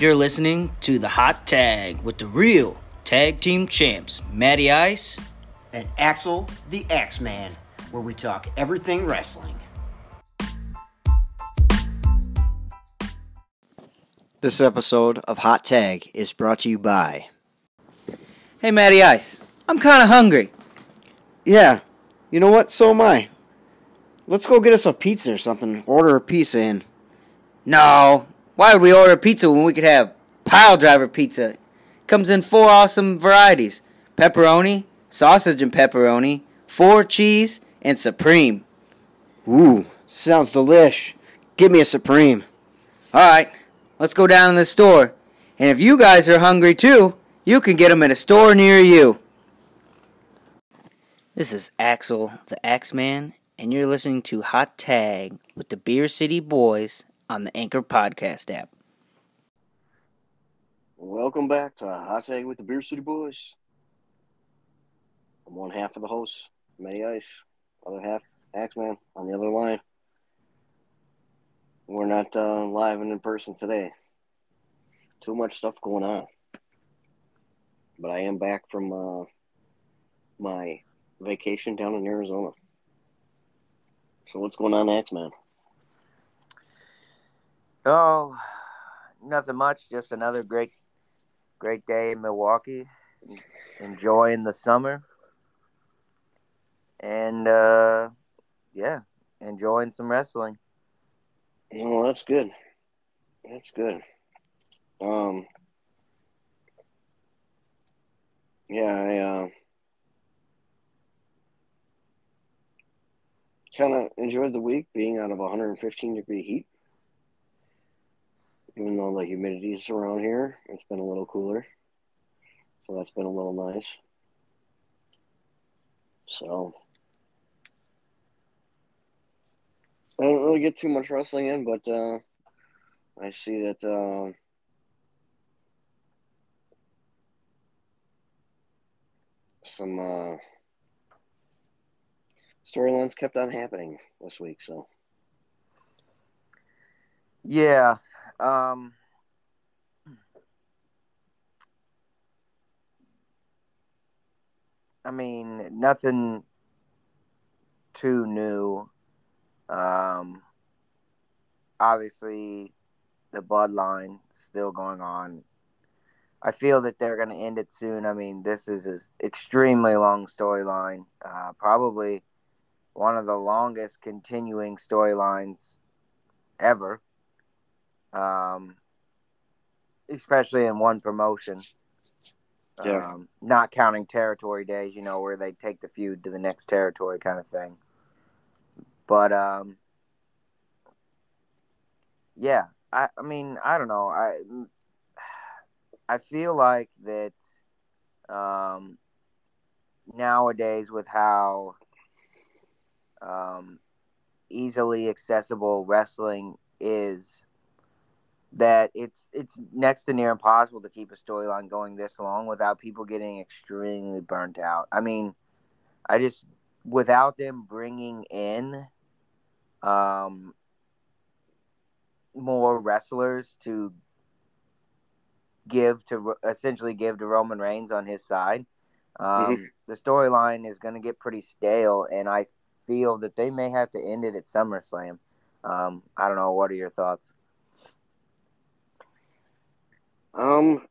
You're listening to the Hot Tag with the real tag team champs, Matty Ice and Axel the Axeman, where we talk everything wrestling. This episode of Hot Tag is brought to you by. Hey, Matty Ice, I'm kind of hungry. Yeah, you know what? So am I. Let's go get us a pizza or something. Order a pizza in. No, why would we order pizza when we could have pile driver pizza? Comes in four awesome varieties pepperoni, sausage and pepperoni, four cheese, and supreme. Ooh, sounds delish. Give me a supreme. Alright, let's go down to the store. And if you guys are hungry too, you can get them at a store near you. This is Axel, the Axeman, and you're listening to Hot Tag with the Beer City Boys on the Anchor Podcast app. Welcome back to Hot Tag with the Beer City Boys. I'm one half of the host, Matty Ice, other half, Axeman, on the other line. We're not uh, live and in person today. Too much stuff going on. But I am back from uh, my vacation down in Arizona. So what's going on, Axeman? Oh, nothing much. Just another great, great day in Milwaukee. Enjoying the summer, and uh, yeah, enjoying some wrestling. Well, that's good. That's good. Um, yeah, I uh, kind of enjoyed the week being out of 115 degree heat even though the humidity is around here, it's been a little cooler. So that's been a little nice. So I don't really get too much wrestling in, but uh, I see that uh, some uh, storylines kept on happening this week. So yeah, um, I mean, nothing too new. Um, obviously, the bloodline still going on. I feel that they're going to end it soon. I mean, this is an extremely long storyline, uh, probably one of the longest continuing storylines ever um, especially in one promotion. Yeah. Um, not counting territory days, you know, where they take the feud to the next territory kind of thing. But um, yeah, I, I mean, I don't know. I I feel like that um, nowadays with how um, easily accessible wrestling is that it's it's next to near impossible to keep a storyline going this long without people getting extremely burnt out. I mean, I just without them bringing in um more wrestlers to give to essentially give to Roman Reigns on his side. Um, mm-hmm. The storyline is going to get pretty stale, and I feel that they may have to end it at SummerSlam. Um, I don't know. What are your thoughts? Um,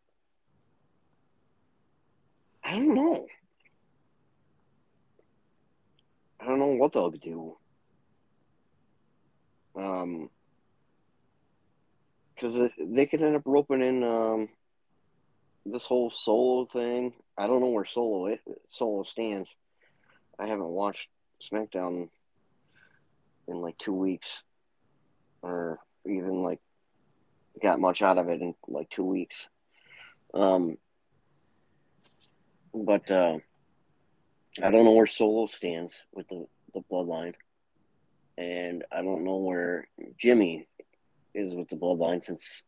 I don't know. I don't know what they'll do. Um, because they could end up roping in um this whole solo thing. I don't know where solo it, solo stands. I haven't watched SmackDown in like two weeks, or even like got much out of it in like two weeks. Um, but uh, I don't know where Solo stands with the, the bloodline. And I don't know where Jimmy is with the bloodline since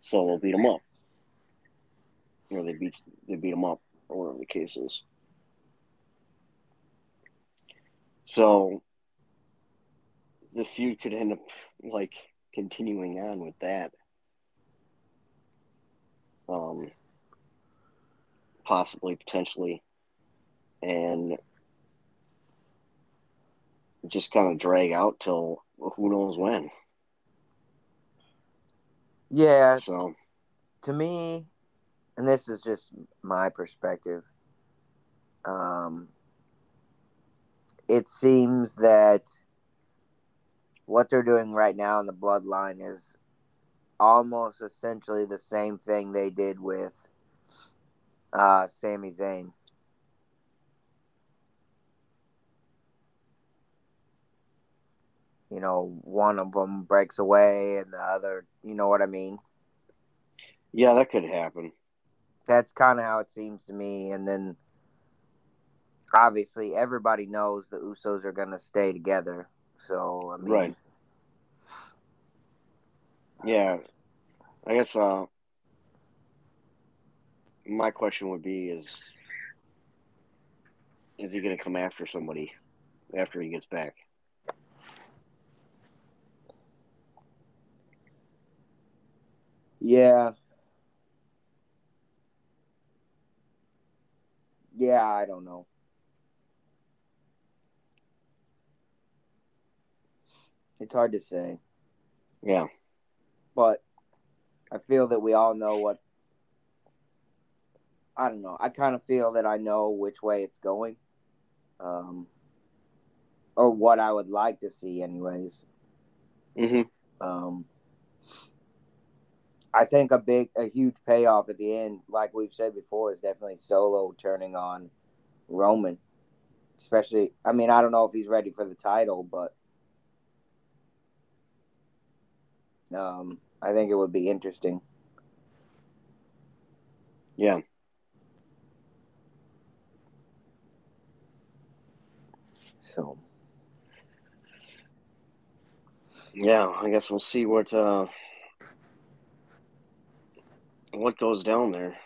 Solo beat him up. Or they beat they beat him up, or whatever the case is. So the feud could end up like continuing on with that. Um, possibly, potentially, and just kind of drag out till who knows when. Yeah, So, to me, and this is just my perspective, um, it seems that what they're doing right now in the bloodline is almost essentially the same thing they did with uh, Sami Zayn. You know, one of them breaks away and the other, you know what I mean? yeah, that could happen. That's kind of how it seems to me. And then obviously everybody knows the Usos are going to stay together. So, I mean, Right. Yeah, I guess uh, my question would be: Is is he going to come after somebody after he gets back? yeah. Yeah, I don't know. It's hard to say. Yeah, but I feel that we all know what. I don't know. I kind of feel that I know which way it's going, um, or what I would like to see, anyways. hmm Um, I think a big, a huge payoff at the end, like we've said before, is definitely Solo turning on Roman. Especially, I mean, I don't know if he's ready for the title, but um, I think it would be interesting. yeah, So, yeah. I guess we'll see what uh, what goes down there.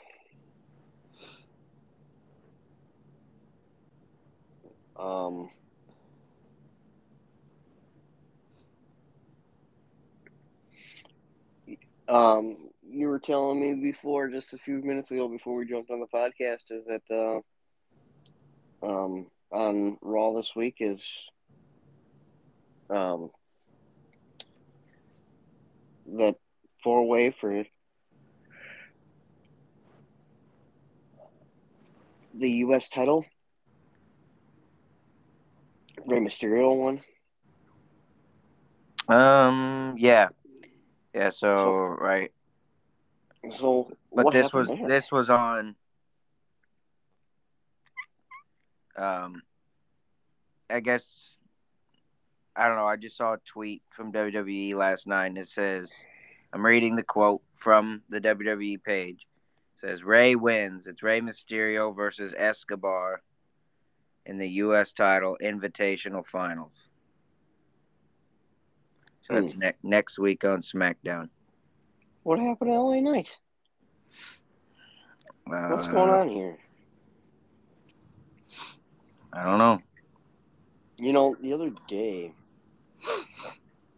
Um, um, you were telling me before, just a few minutes ago, before we jumped on the podcast, is that uh, um, on Raw this week is um, that four way for the U.S. title. Rey Mysterio one. um, yeah, yeah. So, So- right, So, but this was there? this was on. Um, I guess I don't know. I just saw a tweet from WWE last night, and it says, "I'm reading the quote from the WWE page." It says Rey wins. It's Rey Mysterio versus Escobar in the U.S. title Invitational Finals. That's ne- next week on SmackDown. What happened to LA Knight? Uh, What's going on here? I don't know. You know, the other day,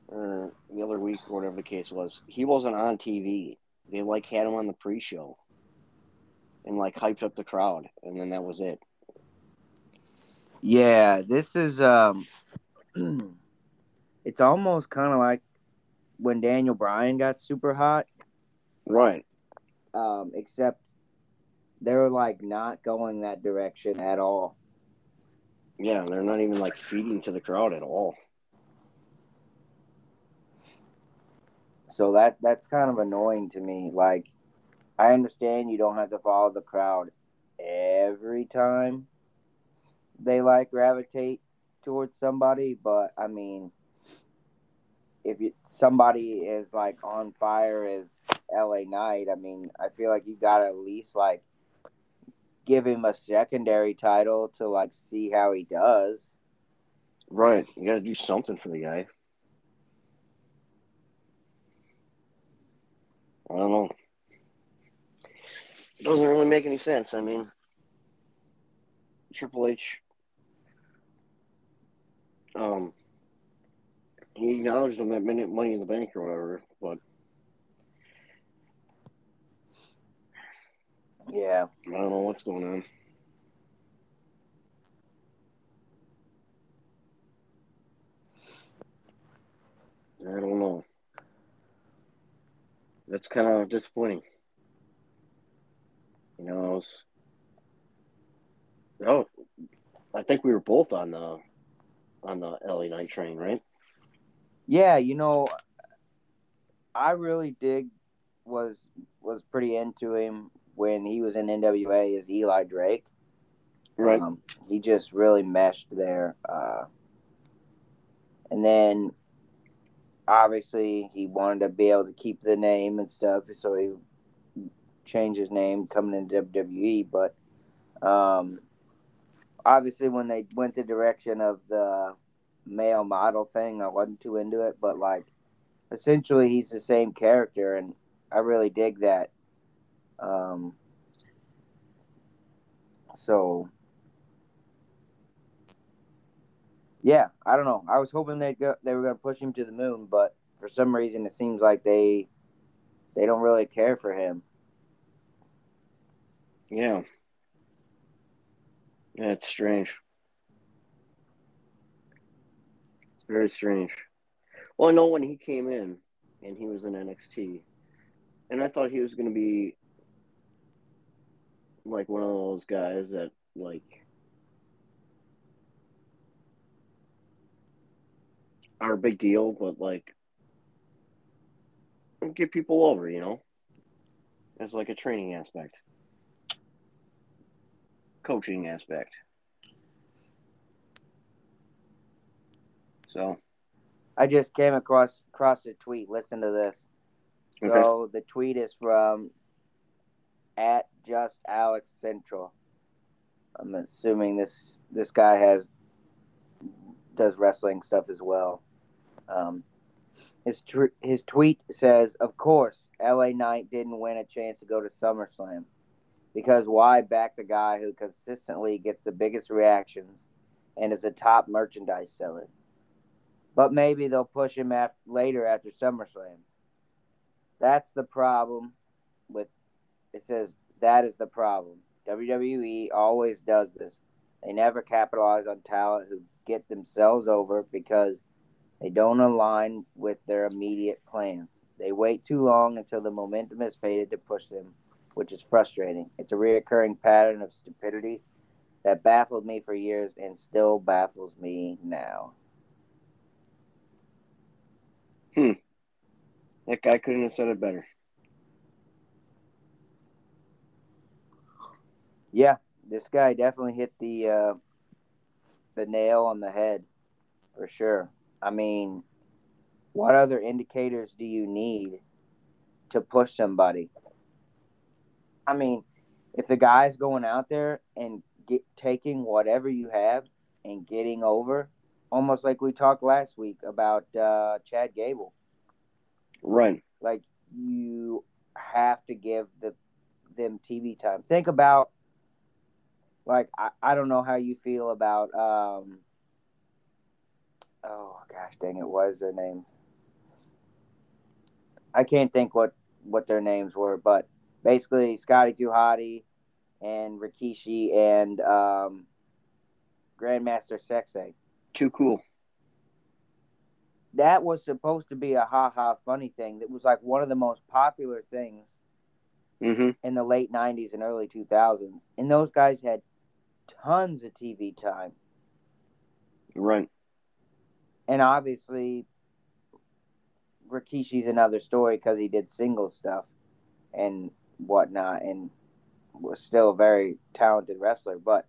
or the other week, or whatever the case was, he wasn't on TV. They like had him on the pre-show, and like hyped up the crowd, and then that was it. Yeah, this is um it's almost kind of like when Daniel Bryan got super hot, Right. um except they're like not going that direction at all. Yeah, they're not even like feeding to the crowd at all. So that that's kind of annoying to me. Like I understand you don't have to follow the crowd every time they like gravitate towards somebody, but I mean if you, somebody is like on fire as LA Knight, I mean, I feel like you got to at least like give him a secondary title to like see how he does. Right. You got to do something for the guy. I don't know. It doesn't really make any sense. I mean, Triple H, um, he acknowledged him at minute Money in the Bank or whatever, but Yeah. I don't know what's going on. I don't know. That's kind of disappointing. You know, I was. Oh, I think we were both on the on the LA Knight train, right? Yeah, you know, I really dig was was pretty into him when he was in NWA as Eli Drake. Right. Um, he just really meshed there. Uh, and then obviously he wanted to be able to keep the name and stuff, so he changed his name coming into WWE. But um, obviously, when they went the direction of the male model thing, I wasn't too into it. But like, essentially, he's the same character, and I really dig that. Um, so yeah, I don't know. I was hoping they go they were going to push him to the moon, but for some reason, it seems like they they don't really care for him. Yeah. That's strange. It's very strange. Well, I know when he came in and he was in NXT, and I thought he was going to be like one of those guys that like are a big deal, but like get people over, you know, as like a training aspect, coaching aspect. So I just came across across a tweet. Listen to this. okay, So the tweet is from at just Alex Central. I'm assuming this this guy has does wrestling stuff as well. Um, his tr- his tweet says, "Of course, LA Knight didn't win a chance to go to SummerSlam because why back the guy who consistently gets the biggest reactions and is a top merchandise seller? But maybe they'll push him after, later after SummerSlam. That's the problem with it says that is the problem. WWE always does this. They never capitalize on talent who get themselves over because they don't align with their immediate plans. They wait too long until the momentum has faded to push them, which is frustrating. It's a reoccurring pattern of stupidity that baffled me for years and still baffles me now. That guy couldn't have said it better. Yeah, this guy definitely hit the uh, the nail on the head for sure. I mean, what other indicators do you need to push somebody? I mean, if the guy's going out there and get taking whatever you have and getting over, almost like we talked last week about uh, Chad Gable, Right. like you have to give the them TV time. Think about like I, I don't know how you feel about um oh gosh dang it what is their name I can't think what what their names were but basically Scotty 2 Hotty and Rikishi and um Grandmaster Sexay Too cool. that was supposed to be a ha ha funny thing that was like one of the most popular things Mm-hmm. in the late 90s and early 2000s and those guys had tons of TV time Right. and obviously Rikishi's another story because he did single stuff and whatnot and was still a very talented wrestler but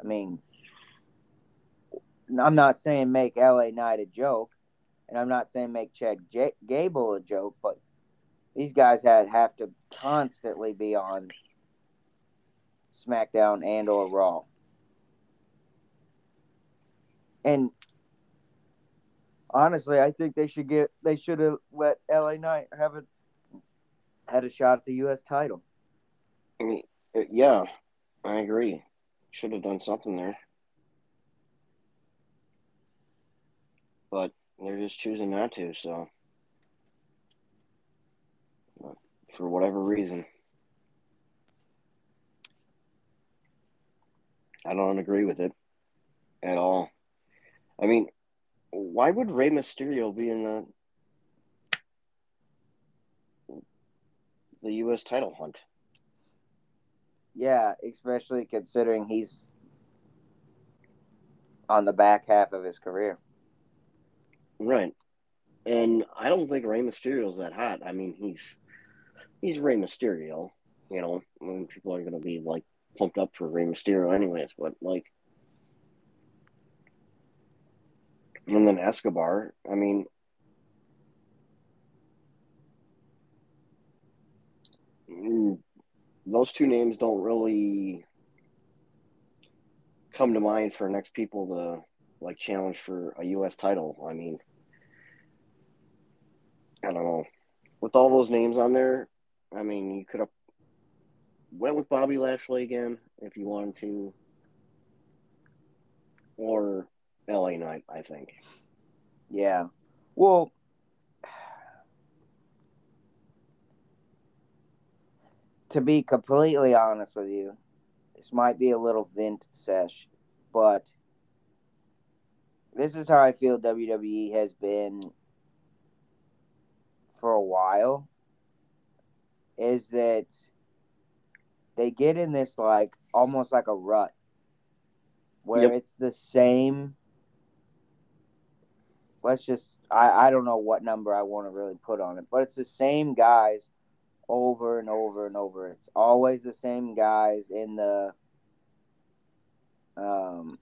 I mean I'm not saying make LA Knight a joke and I'm not saying make Chad J- Gable a joke but these guys had have to constantly be on SmackDown and or Raw and honestly, I think they should get they should have let LA Knight have a had a shot at the U.S. title. I mean, yeah, I agree. Should have done something there. But they're just choosing not to, so. For whatever reason. I don't agree with it at all. I mean, why would Rey Mysterio be in the the U.S. title hunt? Yeah, especially considering he's on the back half of his career. Right. And I don't think Rey Mysterio's that hot. I mean, he's he's Rey Mysterio. You know, I mean, people are going to be like pumped up for Rey Mysterio, anyways. But like, and then Escobar. I mean, mm, those two names don't really come to mind for next people to like challenge for a U.S. title. I mean, I don't know. With all those names on there, I mean, you could have went with Bobby Lashley again if you wanted to, or LA Knight. I think. Yeah. Well, to be completely honest with you, this might be a little vent sesh, but this is how I feel WWE has been for a while. Is that they get in this like almost like a rut where Yep. it's the same let's just I, I don't know what number I want to really put on it, but it's the same guys over and over and over. It's always the same guys in the um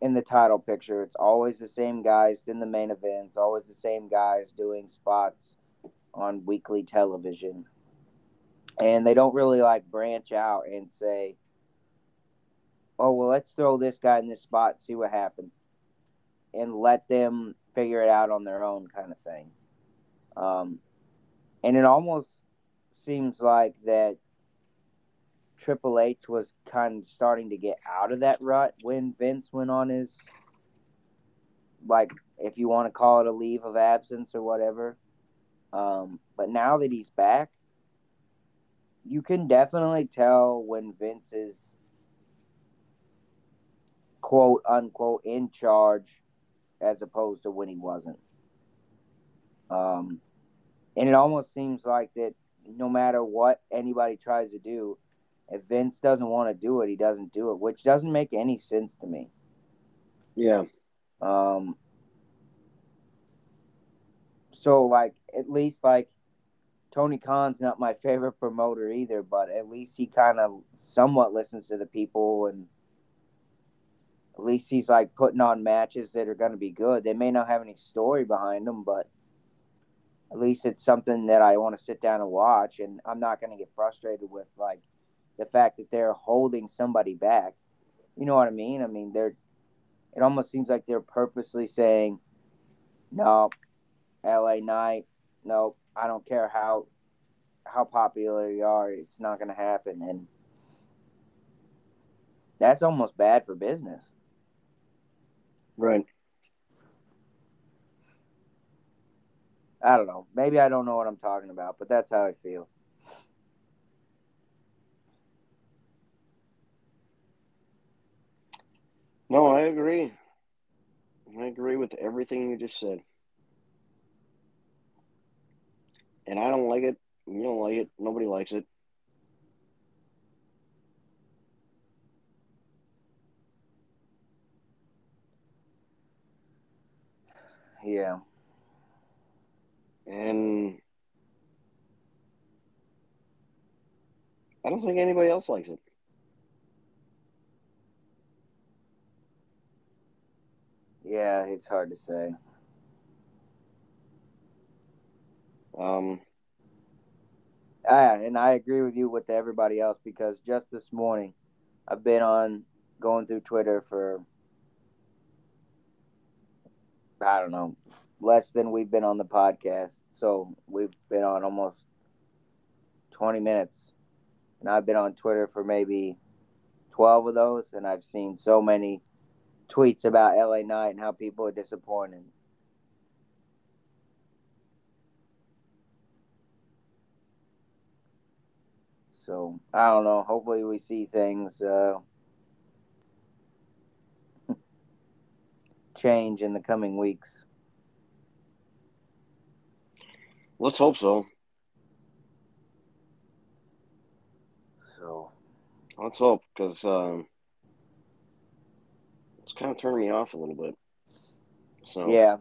in the title picture. It's always the same guys in the main events, always the same guys doing spots on weekly television. And they don't really like branch out and say, "Oh, well, let's throw this guy in this spot, see what happens." And let them figure it out on their own kind of thing. Um, and it almost seems like that Triple H was kind of starting to get out of that rut when Vince went on his, like, if you want to call it a leave of absence or whatever. Um, but now that he's back, you can definitely tell when Vince is quote unquote in charge as opposed to when he wasn't. Um, and it almost seems like that no matter what anybody tries to do, if Vince doesn't want to do it, he doesn't do it, which doesn't make any sense to me. Yeah. Um, so like at least like Tony Khan's not my favorite promoter either, but at least he kind of somewhat listens to the people and at least he's like putting on matches that are going to be good. They may not have any story behind them, but at least it's something that I want to sit down and watch and I'm not going to get frustrated with like the fact that they're holding somebody back. You know what I mean? I mean, they're it almost seems like they're purposely saying, "No, LA Knight, no, I don't care how how popular you are, it's not going to happen." And that's almost bad for business. Right. I don't know. Maybe I don't know what I'm talking about, but that's how I feel. No, I agree. I agree with everything you just said. And I don't like it. You don't like it. Nobody likes it. Yeah. And I don't think anybody else likes it. Yeah, it's hard to say. Um, Ah, and I agree with you with everybody else because just this morning I've been on going through Twitter for I don't know, less than we've been on the podcast. So we've been on almost 20 minutes. And I've been on Twitter for maybe 12 of those and I've seen so many tweets about LA Knight and how people are disappointed. So I don't know. Hopefully, we see things uh, change in the coming weeks. Let's hope so. So let's hope because. Um, it's kind of turning me off a little bit. So yeah.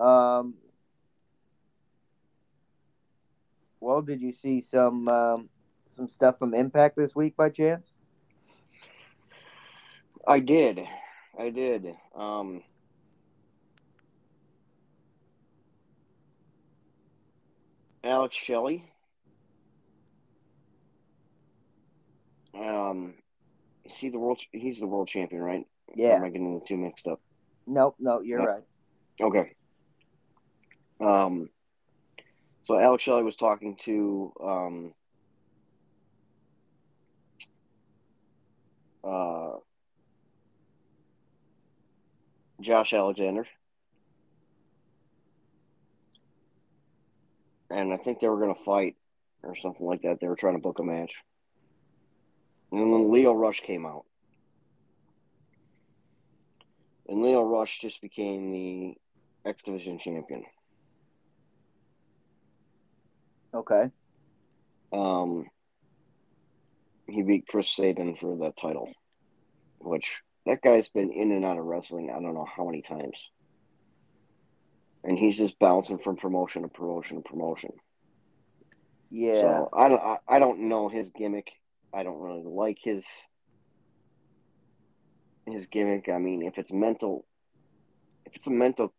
Um. Well, did you see some um, some stuff from Impact this week by chance? I did, I did. Um, Alex Shelley. Um, is he the world? He's the world champion, right? Or Yeah. am I getting the two mixed up? Nope. No, you're Yep. right. Okay. Um, so Alex Shelley was talking to um, uh, Josh Alexander, and I think they were going to fight or something like that. They were trying to book a match, and then Lio Rush came out, and Lio Rush just became the X Division champion. Okay. Um, he beat Chris Sabin for the title, which that guy's been in and out of wrestling. I don't know how many times, and he's just bouncing from promotion to promotion to promotion. Yeah. So I don't, I, I don't know his gimmick. I don't really like his his gimmick. I mean, if it's mental, if it's a mental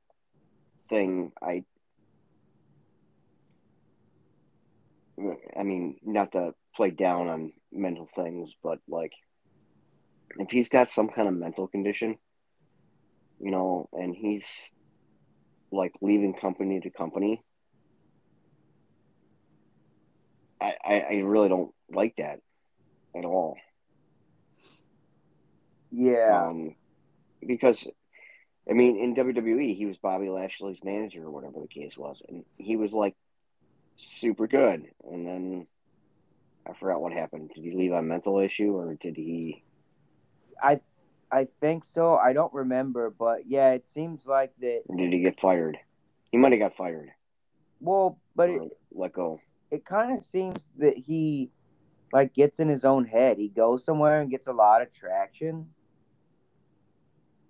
thing, I. I mean, not to play down on mental things, but like, if he's got some kind of mental condition, you know, and he's like leaving company to company, I, I, I really don't like that at all. yeah. Um, because, I mean, in WWE, he was Bobby Lashley's manager or whatever the case was, and he was like super good. And then I forgot what happened. Did he leave on mental issue or did he? I I think so. I don't remember, but yeah, it seems like that. Or did he get fired? He might have got fired. Well, but it, let go. it kind of seems that he like gets in his own head. He goes somewhere and gets a lot of traction.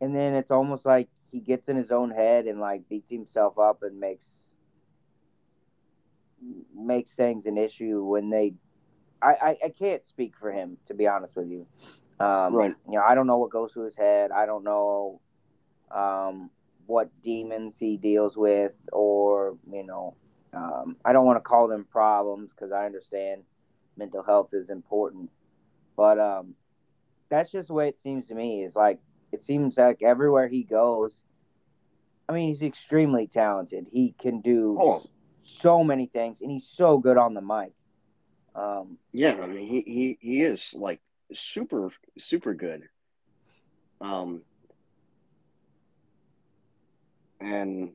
And then it's almost like he gets in his own head and like beats himself up and makes makes things an issue when they I, I, I can't speak for him to be honest with you. Um, Right. You know, I don't know what goes through his head. I don't know um, what demons he deals with, or you know, um, I don't want to call them problems because I understand mental health is important, but um, that's just the way it seems to me. Is like it seems like everywhere he goes. I mean, he's extremely talented. He can do Oh. so many things, and he's so good on the mic. Um, Yeah, I mean, he, he, he is like super, super good. Um, and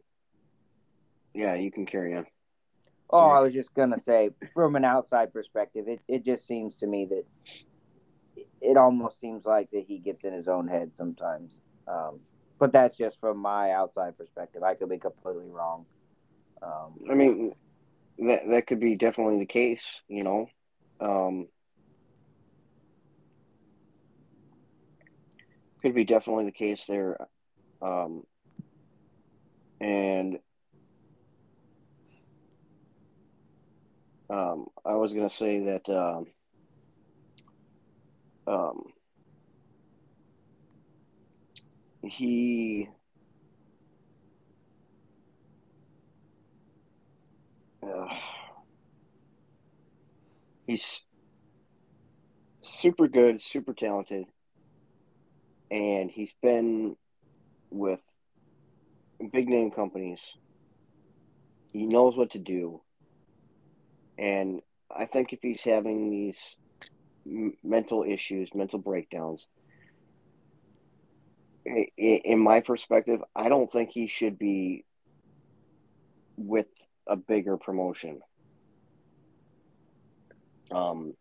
yeah, you can carry on. Oh, I was just gonna say, from an outside perspective, it, it just seems to me that it almost seems like that he gets in his own head sometimes. Um, but that's just from my outside perspective. I could be completely wrong. Um, I mean, that that could be definitely the case, you know. Um, could be definitely the case there. Um, and um, I was gonna say that um, um, he uh, he's super good, super talented, and he's been with big name companies. He knows what to do, and I think if he's having these mental issues, mental breakdowns, in my perspective, I don't think he should be with a bigger promotion. Um,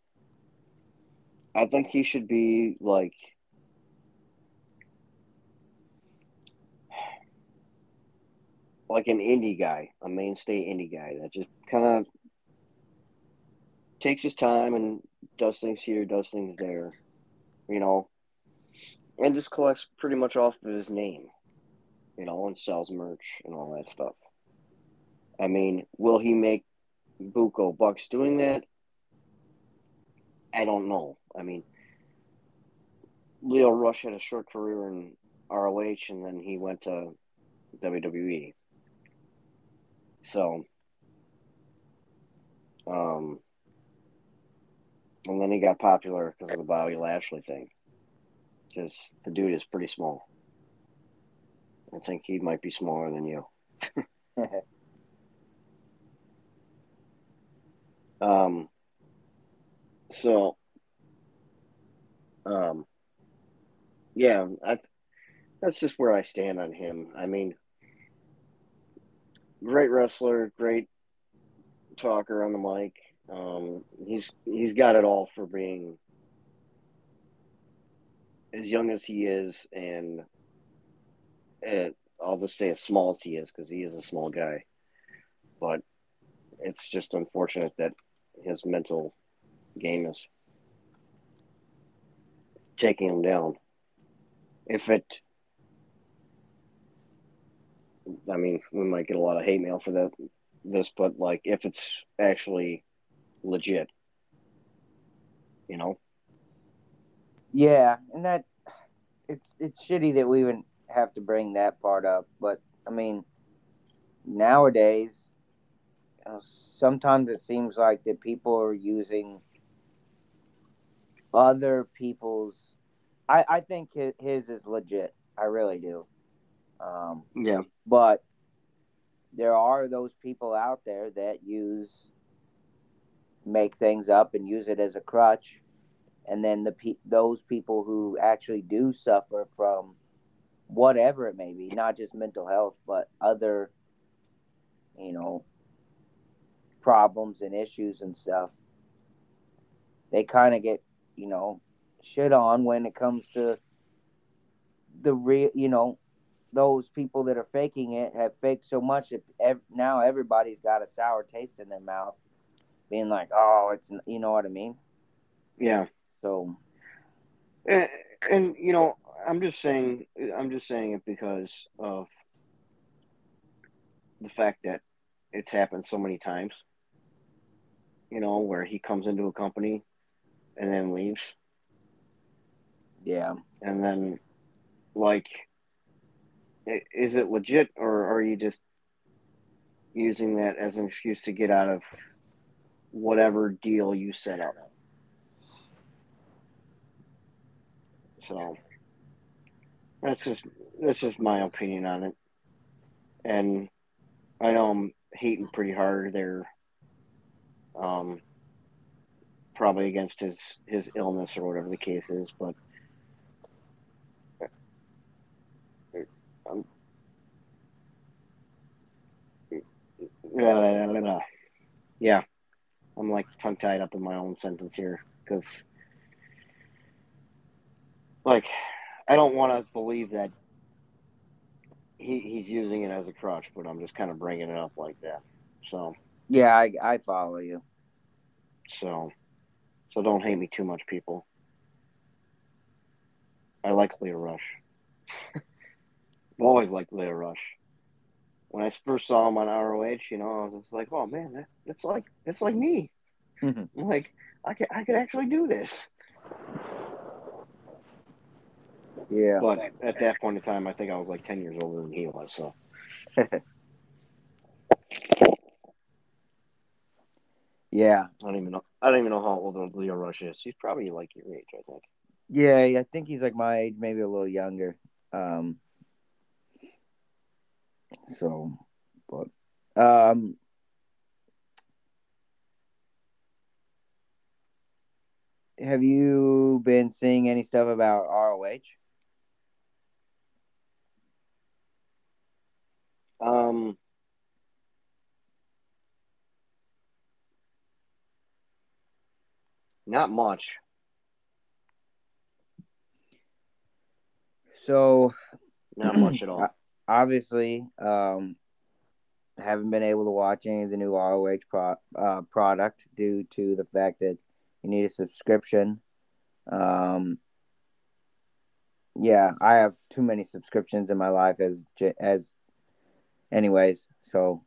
I think he should be like like an indie guy, a mainstay indie guy that just kind of takes his time and does things here, does things there, you know, and just collects pretty much off of his name, you know, and sells merch and all that stuff. I mean, will he make buco bucks doing that? I don't know. I mean, Lio Rush had a short career in ROH, and then he went to WWE. So, um, and then he got popular because of the Bobby Lashley thing. Because the dude is pretty small. I think he might be smaller than you. um, so, um, yeah, I, that's just where I stand on him. I mean, great wrestler, great talker on the mic. Um, he's he's got it all for being as young as he is, and uh, I'll just say as small as he is because he is a small guy. But it's just unfortunate that his mental game is taking him down. If it, I mean, we might get a lot of hate mail for that. This, but like, if it's actually legit. You know? Yeah, and that it's it's shitty that we even have to bring that part up, but I mean, nowadays, you know, sometimes it seems like that people are using other people's. I I think his, his is legit. I really do. Um, yeah, but there are those people out there that use make things up and use it as a crutch. And then the pe- those people who actually do suffer from whatever it may be not just mental health but other you know problems and issues and stuff they kind of get you know shit on when it comes to the real you know those people that are faking it have faked so much that ev- now everybody's got a sour taste in their mouth being like, oh, it's you know what I mean? Yeah. So, and, and you know, I'm just saying, I'm just saying it because of the fact that it's happened so many times. You know, where he comes into a company and then leaves. Yeah. And then, like, is it legit or are you just using that as an excuse to get out of whatever deal you set up. So that's just that's just my opinion on it. And I know I'm hating pretty hard there. Um, probably against his his illness or whatever the case is, but um, yeah, I'm like tongue tied up in my own sentence here because, like, I don't want to believe that he, he's using it as a crutch, but I'm just kind of bringing it up like that. So, yeah, I, I follow you. So, so don't hate me too much, people. I like Lio Rush. I've always liked Lio Rush when I first saw him on ROH, you know, I was just like, oh man, that, that's like that's like me. Mm-hmm. I'm like, I could I could actually do this. Yeah. But at that point in time, I think I was like ten years older than he was. So. yeah. I don't even know. I don't even know how old Lio Rush is. He's probably like your age, I think. Yeah, I think he's like my age, maybe a little younger. Um, so, but um, have you been seeing any stuff about ROH? Um, not much. So, not much at all. obviously, um, haven't been able to watch any of the new ROH pro, uh, product due to the fact that you need a subscription. Um, yeah, I have too many subscriptions in my life as as, anyways. So,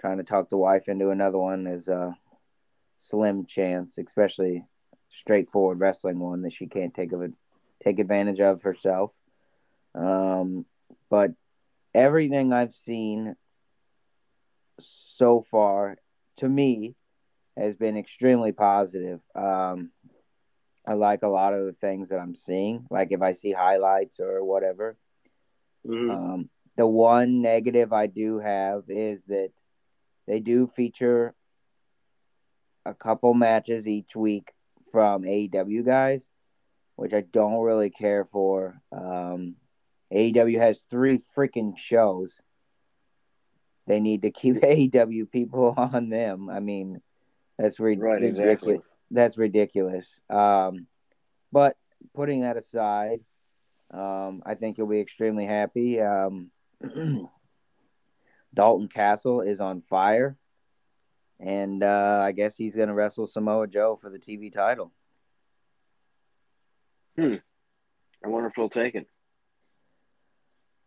trying to talk the wife into another one is a slim chance, especially straightforward wrestling one that she can't take of it, take advantage of herself. Um, but everything I've seen so far, to me, has been extremely positive. Um, I like a lot of the things that I'm seeing. Like if I see highlights or whatever. Mhm. Um, the one negative I do have is that they do feature a couple matches each week from AEW guys, which I don't really care for. Um, AEW has three freaking shows. They need to keep AEW people on them. I mean, that's ri- Right, ridiculous exactly. that's ridiculous. Um, but putting that aside, um, I think you'll be extremely happy. Um, Dalton Castle is on fire, and uh, I guess he's going to wrestle Samoa Joe for the TV title. Hmm. I wonder if he'll take it.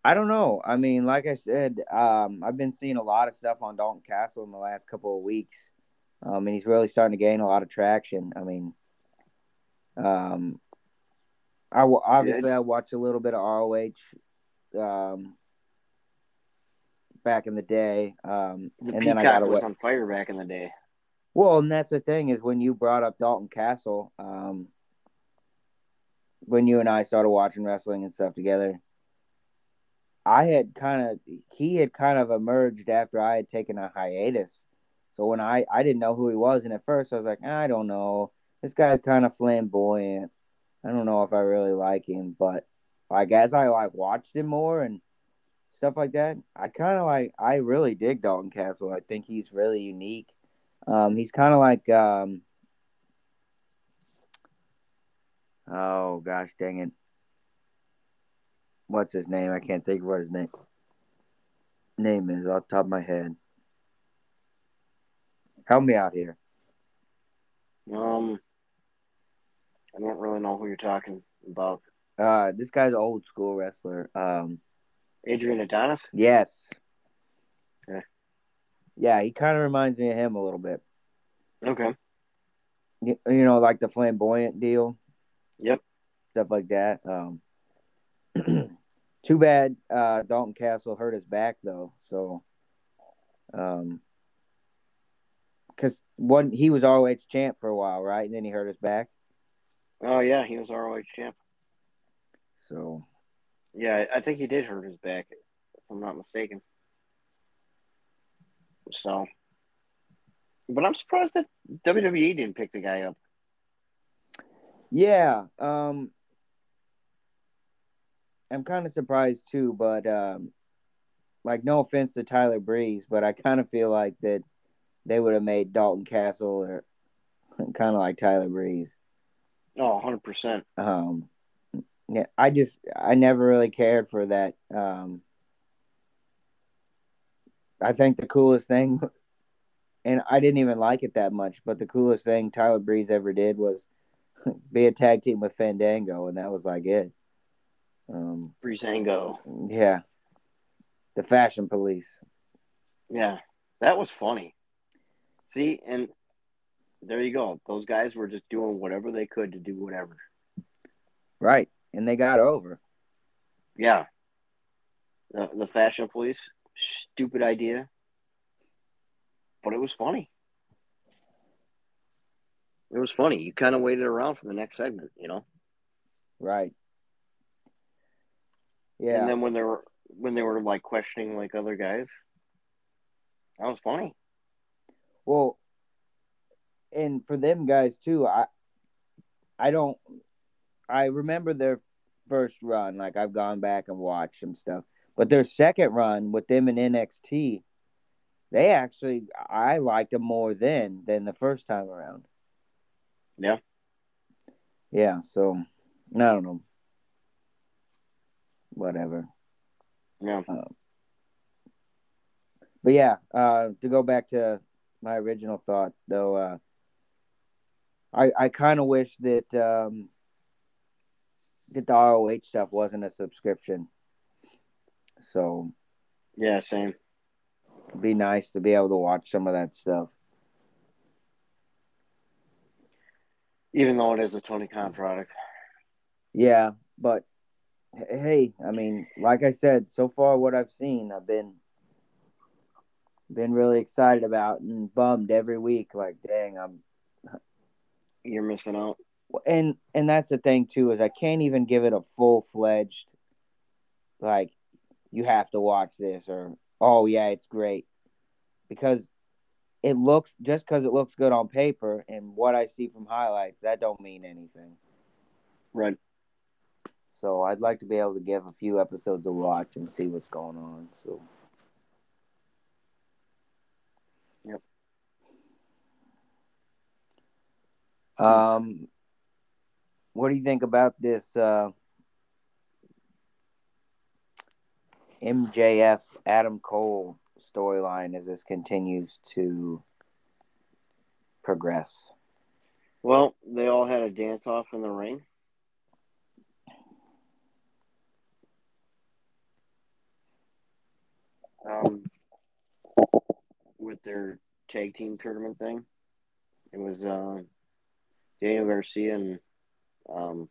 I don't know. I mean, like I said, um, I've been seeing a lot of stuff on Dalton Castle in the last couple of weeks, um, and he's really starting to gain a lot of traction. I mean, um, I w- obviously I watched a little bit of ROH um, back in the day, um, The and then I Peacock got was away. on fire back in the day. Well, and that's the thing is when you brought up Dalton Castle, um, when you and I started watching wrestling and stuff together, I had kind of he had kind of emerged after I had taken a hiatus. So when I I didn't know who he was, and at first I was like, I don't know, this guy's kind of flamboyant. I don't know if I really like him, but like as I like watched him more and stuff like that, I kind of like I really dig Dalton Castle. I think he's really unique. Um, he's kind of like um, oh gosh, dang it, what's his name? I can't think of what his name name is off the top of my head. Help me out here. Um, I don't really know who you're talking about. Uh, this guy's an old school wrestler. Um, Adrian Adonis? yes. Yeah. Yeah, he kind of reminds me of him a little bit. Okay. You, you know, like the flamboyant deal. Yep. Stuff like that. Um, too bad uh, Dalton Castle hurt his back though. So, um, because one he was ROH champ for a while, right? And then he hurt his back. Oh yeah, he was ROH champ. So Yeah, I I think he did hurt his back, if I'm not mistaken. So, but I'm surprised that WWE didn't pick the guy up. yeah, um, I'm kind of surprised too. But um, like, no offense to Tyler Breeze, but I kind of feel like that they would have made Dalton Castle or kind of like Tyler Breeze. Oh, 100%. Um, yeah, I just I never really cared for that. Um, I think the coolest thing, and I didn't even like it that much, but the coolest thing Tyler Breeze ever did was be a tag team with Fandango, and that was like it. Um, Breezango. yeah, the Fashion Police. Yeah, that was funny. See, and there you go. Those guys were just doing whatever they could to do whatever. Right, and they got over. Yeah. The, the fashion police, stupid idea. But it was funny. It was funny. You kind of waited around for the next segment, you know? Right. Yeah. And then when they were when they were like questioning like other guys, that was funny. Well, and for them guys too, I I don't I remember their first run, like I've gone back and watched some stuff. But their second run with them in NXT, they actually I liked them more then than the first time around. Yeah. Yeah, so I don't know. Whatever. Yeah. but yeah, uh, to go back to my original thought, though, uh, I I kind of wish that um, that the ROH stuff wasn't a subscription. So Yeah, same. it'd be nice to be able to watch some of that stuff. Even though it is a Tony Khan product. Yeah, but hey, I mean, like I said, so far what I've seen, I've been been really excited about and bummed every week. Like, dang, I'm You're missing out. and and that's the thing too is I can't even give it a full fledged like you have to watch this or oh yeah it's great because it looks just because it looks good on paper and what I see from highlights that don't mean anything. Right. So I'd like to be able to give a few episodes a watch and see what's going on. So. Yep. Um, what do you think about this uh, MJF Adam Cole storyline as this continues to progress? Well, they all had a dance off in the ring. Um, with their tag team tournament thing. It was uh, Daniel Garcia and um,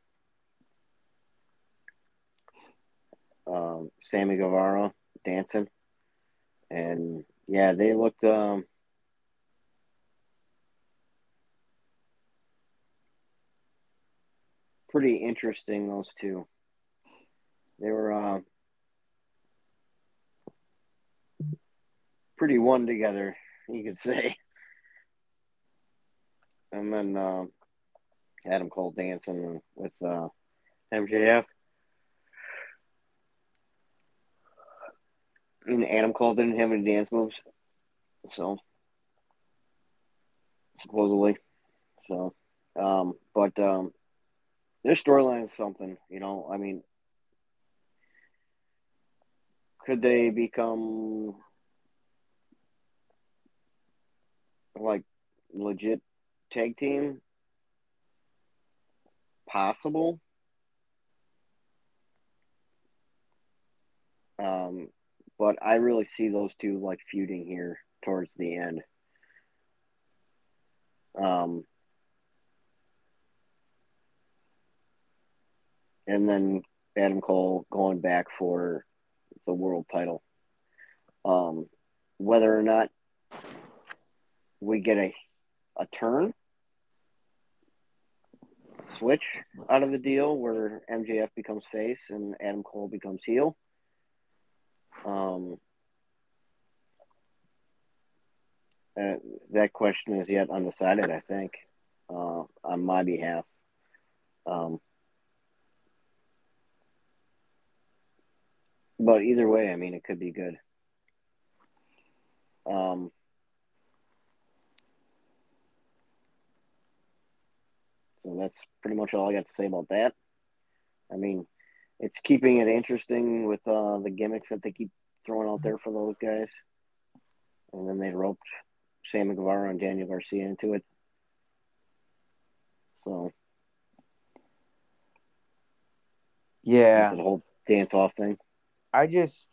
um, Sammy Guevara dancing, and yeah, they looked um, pretty interesting. Those two, they were uh, pretty one together, you could say. And then uh, Adam Cole dancing with uh, MJF. And Adam Cole didn't have any dance moves, so supposedly, so, um, but um, their storyline is something, you know. I mean, could they become like legit tag team? Possible. Um, but I really see those two like feuding here towards the end. Um, and then Adam Cole going back for the world title. Um, whether or not we get a a turn switch out of the deal where MJF becomes face and Adam Cole becomes heel. Um, uh, that question is yet undecided. I think uh, on my behalf. Um, but either way, I mean, it could be good. Um, so that's pretty much all I got to say about that. I mean, it's keeping it interesting with uh, the gimmicks that they keep throwing out there for those guys. And then they roped Sammy Guevara and Daniel Garcia into it. So Yeah, the whole dance off thing. I just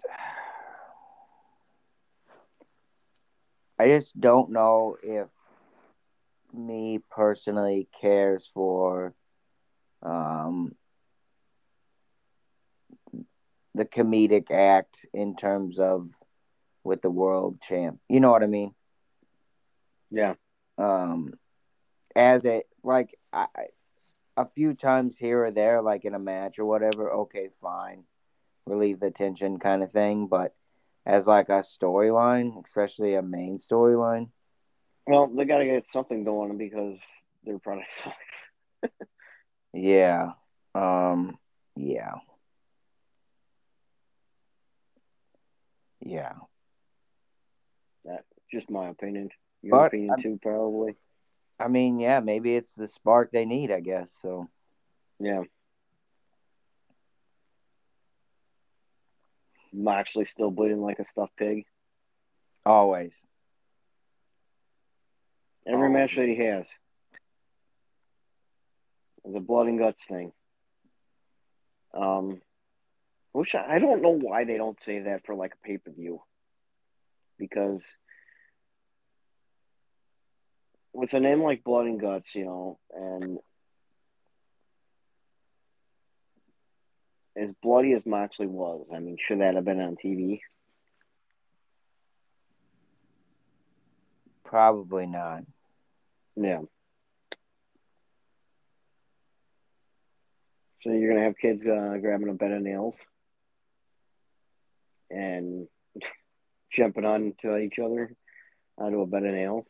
I just don't know if me personally cares for um the comedic act in terms of with the world champ. You know what I mean? Yeah. Um as a like I a few times here or there like in a match or whatever, okay, fine. Relieve the tension kind of thing, but as like a storyline, especially a main storyline, Well, they got to get something going because their product sucks. Yeah. Um yeah. Yeah. That's just my opinion. Your But, opinion I'm- too, probably. I mean, yeah, maybe it's the spark they need, I guess. So, Yeah. Moxley still bleeding like a stuffed pig. Always. Every match that he has. The blood and guts thing. Um, wish I, I don't know why they don't say that for like a pay per view. Because with a name like Blood and Guts, you know, and as bloody as Moxley was, I mean, should that have been on TV? Probably not. Yeah. So you're gonna have kids uh, grabbing a bed of nails and jumping onto each other onto a bed of nails.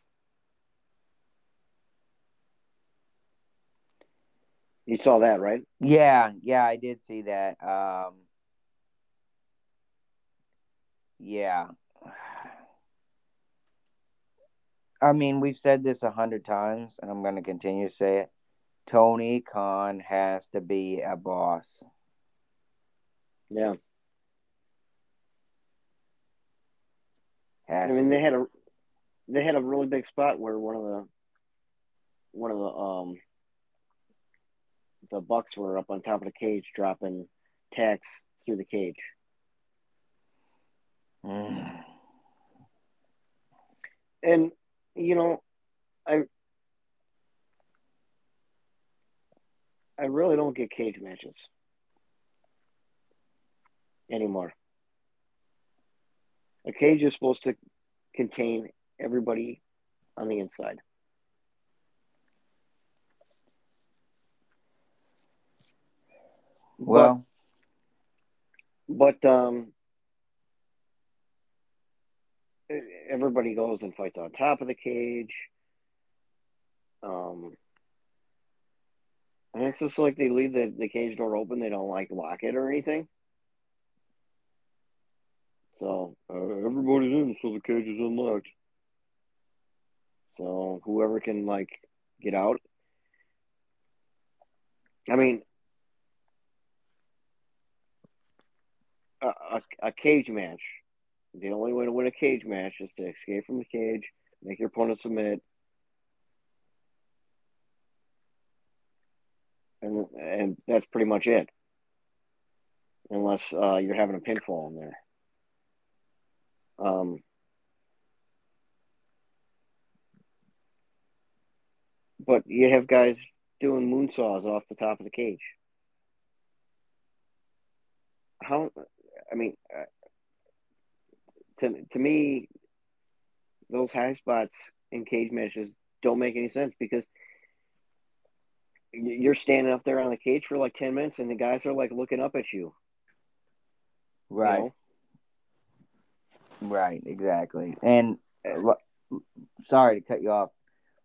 You saw that, right? Yeah, yeah, I did see that. Um, yeah. I mean, we've said this a hundred times, and I'm going to continue to say it. Tony Khan has to be a boss. Yeah. Has I mean, they had a they had a really big spot where one of the one of the um the Bucks were up on top of the cage dropping tacks through the cage. Mm. And you know, I I really don't get cage matches anymore. A cage is supposed to contain everybody on the inside. Well, But um everybody goes and fights on top of the cage. Um and it's just like they leave the, the cage door open, they don't like lock it or anything. So uh, everybody's in, so the cage is unlocked. So whoever can like get out. I mean, a, a, a cage match. The only way to win a cage match is to escape from the cage, make your opponent submit, and and that's pretty much it. Unless uh, you're having a pinfall in there. Um, but you have guys doing moonsaults off the top of the cage. How? I mean, uh, to to me, those high spots in cage matches don't make any sense because you're standing up there on the cage for like ten minutes, and the guys are like looking up at you. you right, know? right, exactly. And uh, sorry to cut you off.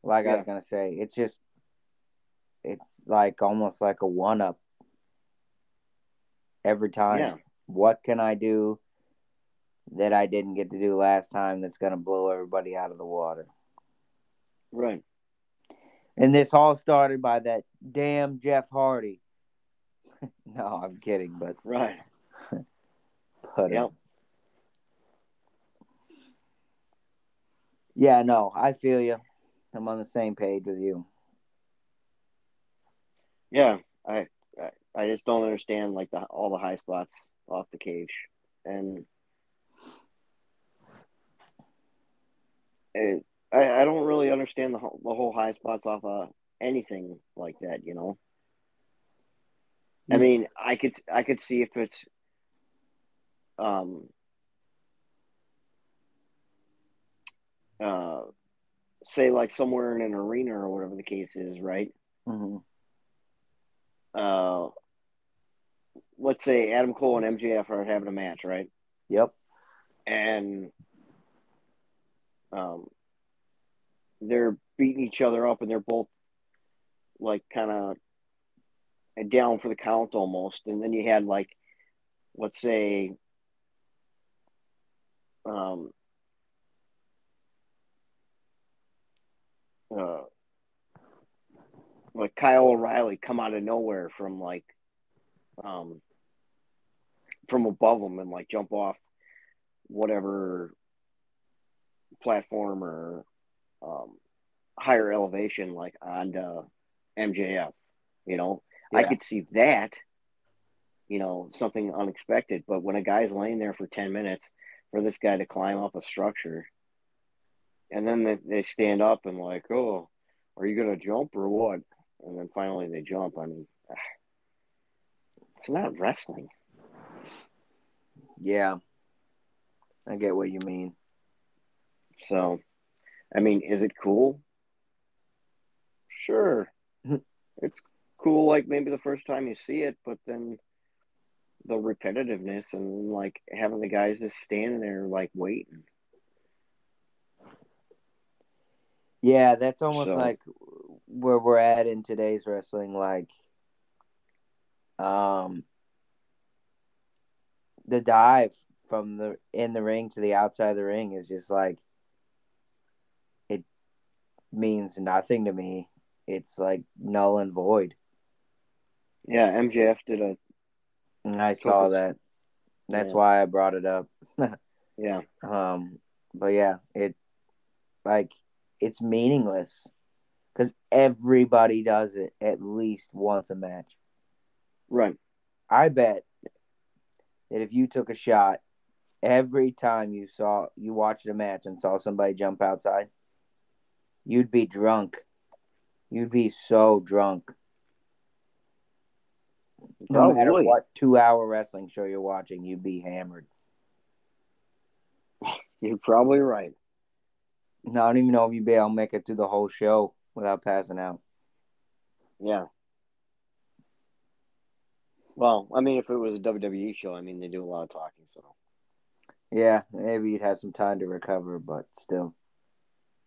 Like I was gonna say, it's just, it's like almost like a one up every time. Yeah. What can I do that I didn't get to do last time that's gonna blow everybody out of the water? Right. And this all started by that damn Jeff Hardy. no, I'm kidding, but Right. but Yep. yeah, no, I feel you. I'm on the same page with you. Yeah, I, I I just don't understand like the all the high spots off the cage, and it, I I don't really understand the whole, the whole high spots off of anything like that. You know, I Mm. mean, I could I could see if it's um uh say like somewhere in an arena or whatever the case is, right? hmm Uh, let's say Adam Cole and MJF are having a match, right? Yep. and um, they're beating each other up, and they're both like kind of down for the count almost. And then you had like, let's say, um, uh, like Kyle O'Reilly come out of nowhere from like, um, from above them and like jump off whatever platform or um, higher elevation like on uh, MJF. You know, I could see that. You know, something unexpected. But when a guy's laying there for ten minutes for this guy to climb up a structure, and then they, they stand up and like, oh, are you gonna jump or what? And then finally they jump. I mean, it's not wrestling. Yeah. I get what you mean. So, I mean, is it cool? Sure. Mhm. it's cool, like maybe the first time you see it, but then the repetitiveness and like having the guys just standing there, like waiting. Yeah, that's almost So- like where we're at in today's wrestling. Like, um, the dive from the in the ring to the outside of the ring is just like means nothing to me. It's like null and void. Yeah, MJF did a And I saw that. That's Yeah. why I brought it up. yeah, Um, but yeah, it like it's meaningless because everybody does it at least once a match. right. I bet that if you took a shot every time you saw you watched a match and saw somebody jump outside, you'd be drunk. You'd be so drunk. No oh, matter Probably. what two hour wrestling show you're watching, you'd be hammered. You're probably right. No, I don't even know if you'd be able to make it through the whole show without passing out. Yeah. Well, I mean, if it was a WWE show, I mean, they do a lot of talking, so Yeah, maybe you'd have some time to recover, but still.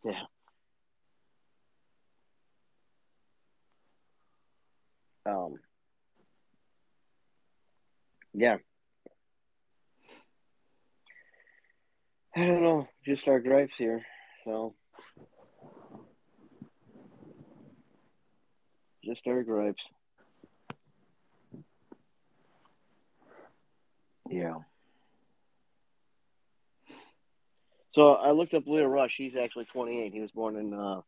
yeah. Um. Yeah. I don't know. Just our gripes here. So. Just our gripes. Yeah. So I looked up Lio Rush. He's actually 28. He was born in. Uh,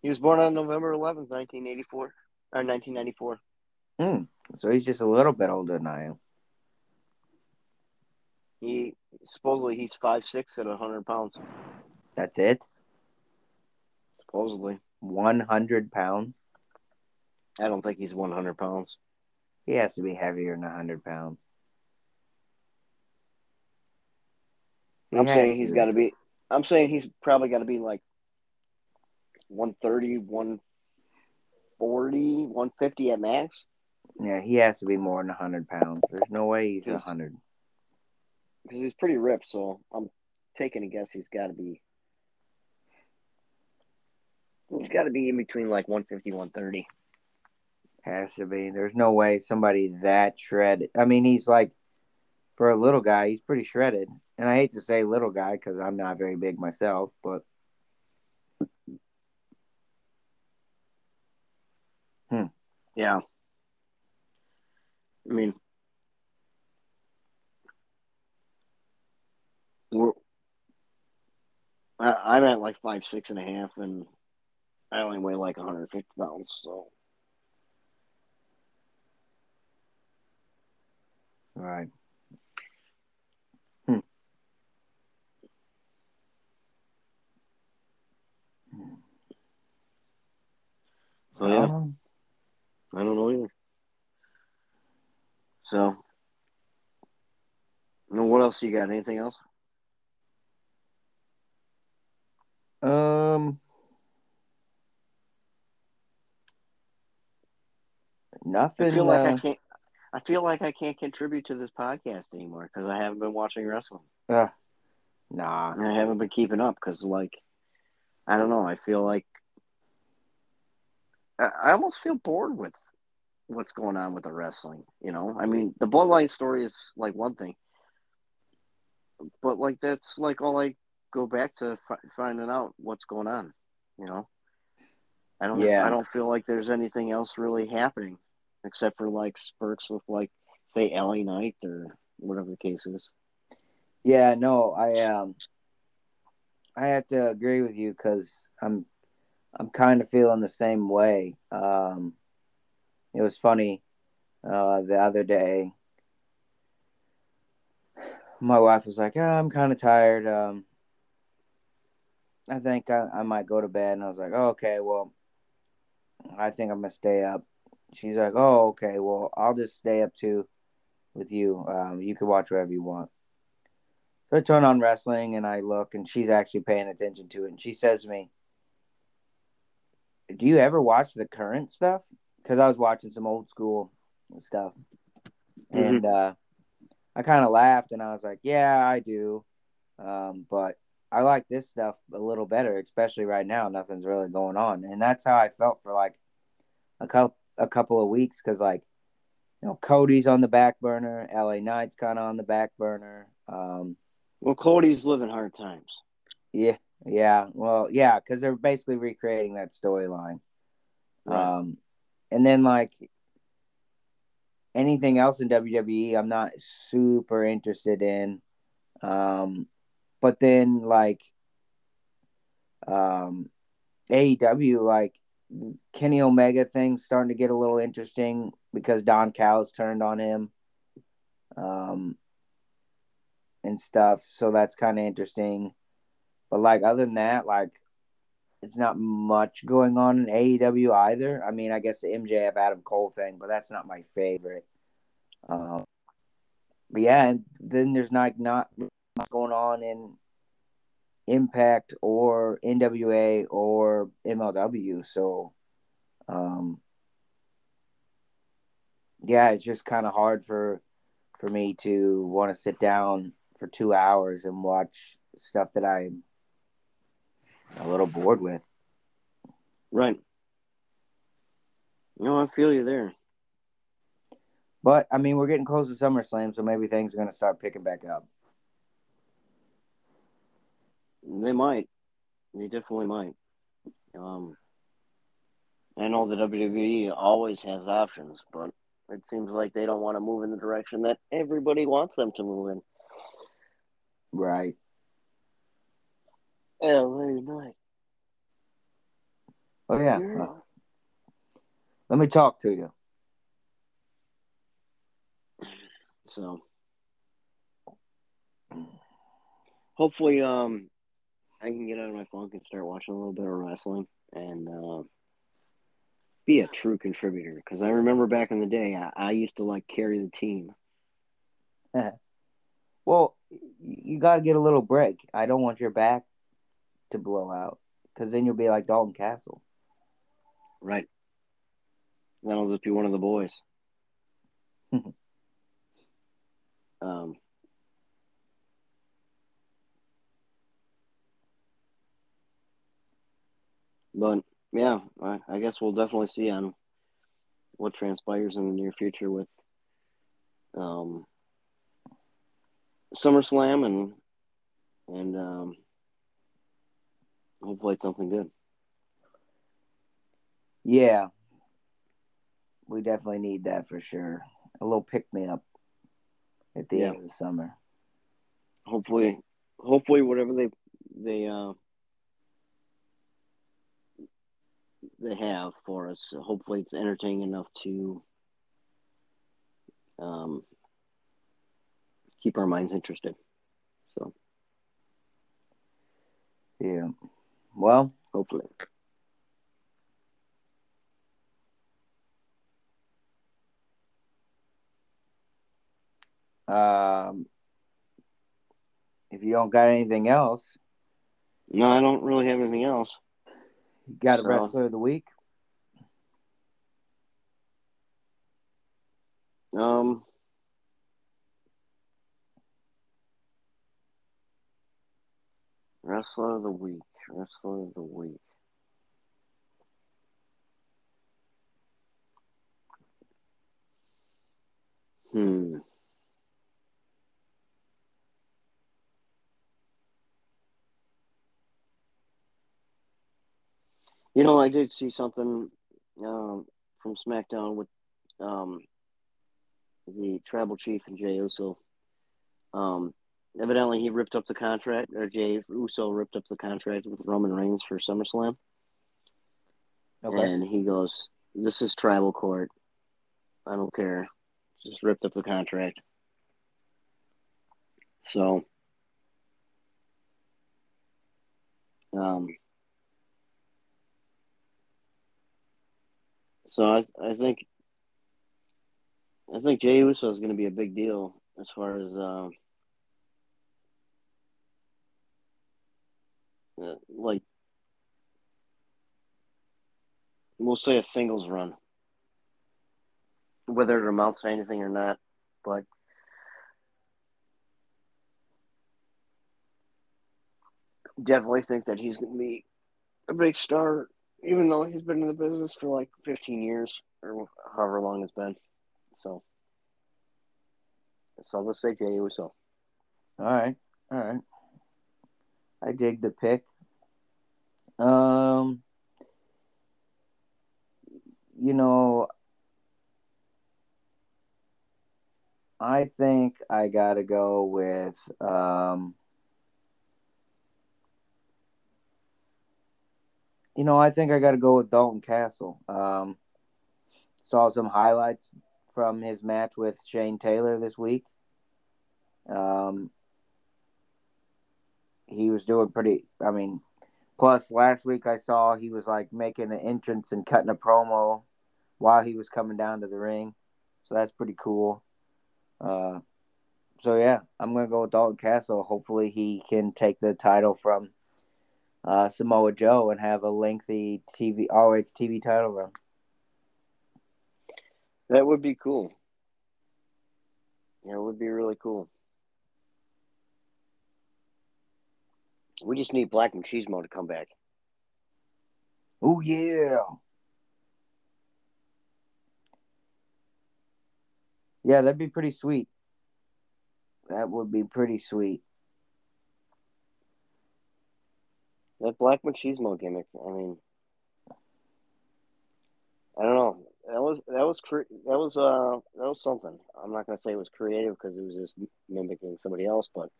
he was born on November 11th, 1984, or 1994. Hmm. So he's just a little bit older than I am. He supposedly he's five six at 100 pounds. That's it? Supposedly, 100 pounds? I don't think he's 100 pounds. He has to be heavier than 100 pounds. He I'm saying he's got to be. I'm saying he's probably got to be like 130, 140, 150 at max. Yeah, he has to be more than 100 pounds. There's no way he's Yes. 100. Because he's pretty ripped, so I'm taking a guess he's got to be. He's got to be in between like 150, 130. Has to be. There's no way somebody that shredded. I mean, he's like, for a little guy, he's pretty shredded. And I hate to say little guy because I'm not very big myself, but Yeah. I mean, we're, I, I'm at like five, six and a half, and I only weigh like 150 pounds. So, right. so yeah, Um, I don't know either. So, and what else you got? Anything else? Um, nothing. I feel like I uh, can't. I feel like I can't contribute to this podcast anymore because I haven't been watching wrestling. uh, nah. And I haven't been keeping up because, like, I don't know. I feel like I, I almost feel bored with what's going on with the wrestling. You know, I mean, the bloodline story is like one thing, but like that's like all I go back to fi- finding out what's going on. You know, I don't. Yeah. I don't feel like there's anything else really happening except for like spurts with like say LA Knight or whatever the case is. Yeah, no, I um I have to agree with you because I'm I'm kind of feeling the same way. Um, it was funny uh, the other day. My wife was like, oh, "I'm kind of tired. Um, I think I, I might go to bed." And I was like, oh, "Okay, well, I think I'm gonna stay up." She's like, "Oh, okay. Well, I'll just stay up too with you. Um, you can watch whatever you want." So I turn on wrestling and I look, and she's actually paying attention to it. And she says to me, "Do you ever watch the current stuff?" Because I was watching some old school stuff, and uh, I kind of laughed and I was like, "Yeah, I do," um, but I like this stuff a little better, especially right now. Nothing's really going on, and that's how I felt for like a couple a couple of weeks because like you know Cody's on the back burner, LA Knight's kind of on the back burner. Um, Well, Cody's living hard times. Yeah, yeah. Well, yeah, because they're basically recreating that storyline. Right. Um, and then like anything else in WWE, I'm not super interested in. Um, but then like um, AEW, like Kenny Omega thing starting to get a little interesting because Don Callis turned on him. Um, and stuff. So that's kind of interesting. But like other than that, like it's not much going on in AEW either. I mean, I guess the MJF Adam Cole thing, but that's not my favorite. Um, but yeah, and then there's not not much going on in Impact or NWA or MLW. So, um, yeah, it's just kind of hard for for me to want to sit down for two hours and watch stuff that I'm a little bored with. Right. No, I feel you there. But I mean, we're getting close to SummerSlam, so maybe things are going to start picking back up. They might. They definitely might. Um, I know the WWE always has options, but it seems like they don't want to move in the direction that everybody wants them to move in. Right. LA Knight. Oh yeah. Uh, let me talk to you. So hopefully, um, I can get out of my funk and start watching a little bit of wrestling and uh, be a true contributor. Because I remember back in the day, I, I used to like carry the team. Well, you got to get a little break. I don't want your back to blow out because then you'll be like Dalton Castle. Right. That'll just be one of the boys. um, but yeah, I, I guess we'll definitely see on what transpires in the near future with um, SummerSlam and and um, hopefully it's something good. Yeah. We definitely need that for sure. A little pick me up at the Yeah. end of the summer. Hopefully, hopefully whatever they they uh, they have for us, hopefully it's entertaining enough to um, keep our minds interested. So Yeah. Well, hopefully, um, if you don't got anything else, no, I don't really have anything else. you got a So- wrestler of the week. Um, wrestler of the week. Wrestler of the week. Hmm. You know, I did see something um, from SmackDown with um, the Tribal Chief and Jey Uso. Um, evidently he ripped up the contract, or Jey Uso ripped up the contract with Roman Reigns for SummerSlam. Okay. And he goes, This is tribal court. I don't care. Just ripped up the contract. So, um, so I, I think, I think Jey Uso is going to be a big deal as far as, um, uh, like, we'll say a singles run whether it amounts to anything or not. But definitely think that he's going to be a big star, even though he's been in the business for like 15 years or however long it's been. So, so let's say Jey Uso. All right, all right. I dig the pick. Um, you know, I think I got to go with um, you know, I think I got to go with Dalton Castle. Um, saw some highlights from his match with Shane Taylor this week. Um, he was doing pretty. I mean, plus last week I saw he was like making an entrance and cutting a promo while he was coming down to the ring, so that's pretty cool. Uh, so yeah, I'm gonna go with Dalton Castle. Hopefully, he can take the title from uh, Samoa Joe and have a lengthy TV ROH TV title run. That would be cool. Yeah, it would be really cool. We just need Black Machismo to come back. Oh yeah. Yeah, that'd be pretty sweet. That would be pretty sweet. That Black Machismo gimmick. I mean, I don't know. That was that was cre- that was uh that was something. I'm not gonna say it was creative because it was just mimicking somebody else, but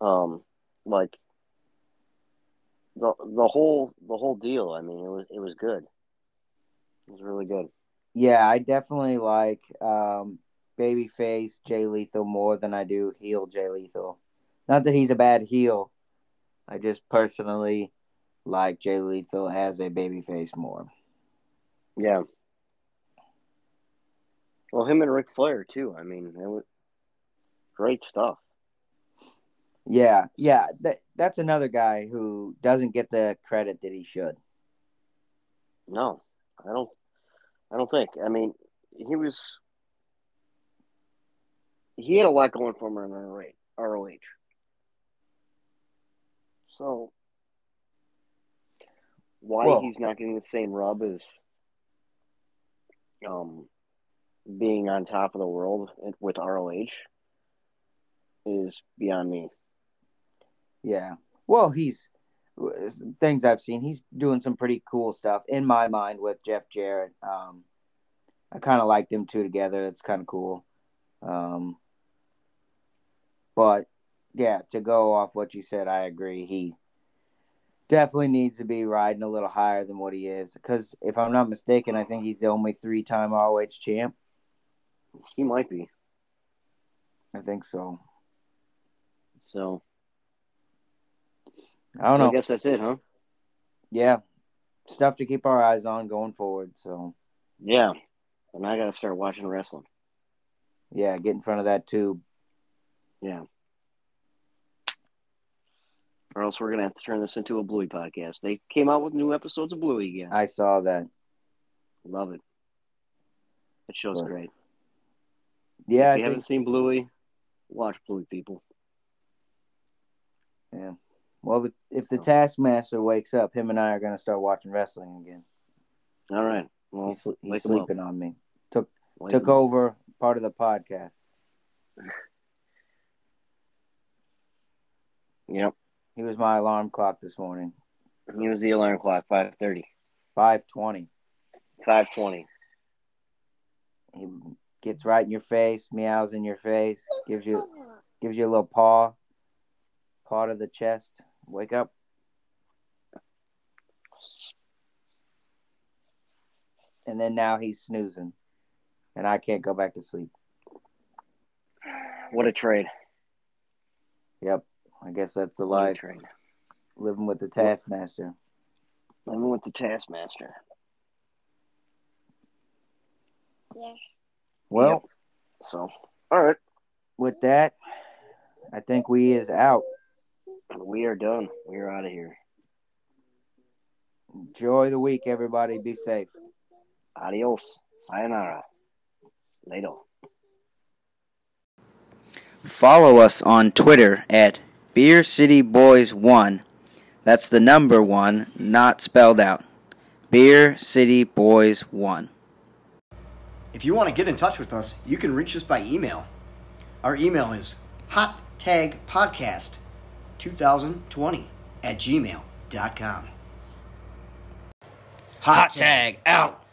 um, like the the whole the whole deal. I mean, it was it was good. It was really good. Yeah, I definitely like um, babyface Jay Lethal more than I do heel Jay Lethal. Not that he's a bad heel. I just personally like Jay Lethal as a babyface more. Yeah. Well, him and Ric Flair too. I mean, it was great stuff. Yeah, yeah. That that's another guy who doesn't get the credit that he should. No, I don't. I don't think. I mean, he was. He had a lot going for him in ROH. So, why Well- he's not getting the same rub as um, being on top of the world with ROH is beyond me. Yeah. Well, he's things I've seen. He's doing some pretty cool stuff in my mind with Jeff Jarrett. Um, I kind of like them two together. It's kind of cool. Um, but yeah, to go off what you said, I agree. He definitely needs to be riding a little higher than what he is. Because if I'm not mistaken, I think he's the only three-time ROH champ. He might be. I think so. So, I don't know. I guess that's it, huh? Yeah, stuff to keep our eyes on going forward. So Yeah. And I got to start watching wrestling. yeah, get in front of that tube. Yeah. Or else we're going to have to turn this into a Bluey podcast. They came out with new episodes of Bluey again. I saw that. Love it. That show's Right. great. Yeah, if I you think, haven't seen Bluey, watch Bluey, people. yeah. Well, the, if the. Taskmaster wakes up, him and I are gonna start watching wrestling again. All right. Well, he's he's wake 'em up. sleeping on me. Took wake took up. over part of the podcast. Yep. He was my alarm clock this morning. He was the alarm clock, 5.30. Five twenty. 5.20. He gets right in your face, meows in your face, gives you gives you a little paw, part of the chest. Wake up. And then now he's snoozing. And I can't go back to sleep. What a trade. Yep. I guess that's the a life. trade. Living with the Taskmaster. Living with the Taskmaster. Yeah. Well, Yep. So, all right. with that, I think we is out. We are done. We are out of here. Enjoy the week, everybody. Be safe. Adios. Sayonara. Later. Follow us on Twitter at Beer City Boys One. That's the number one, not spelled out. Beer City Boys One. If you want to get in touch with us, you can reach us by email. Our email is hottagpodcast2020 at gmail.com. Hot tag out.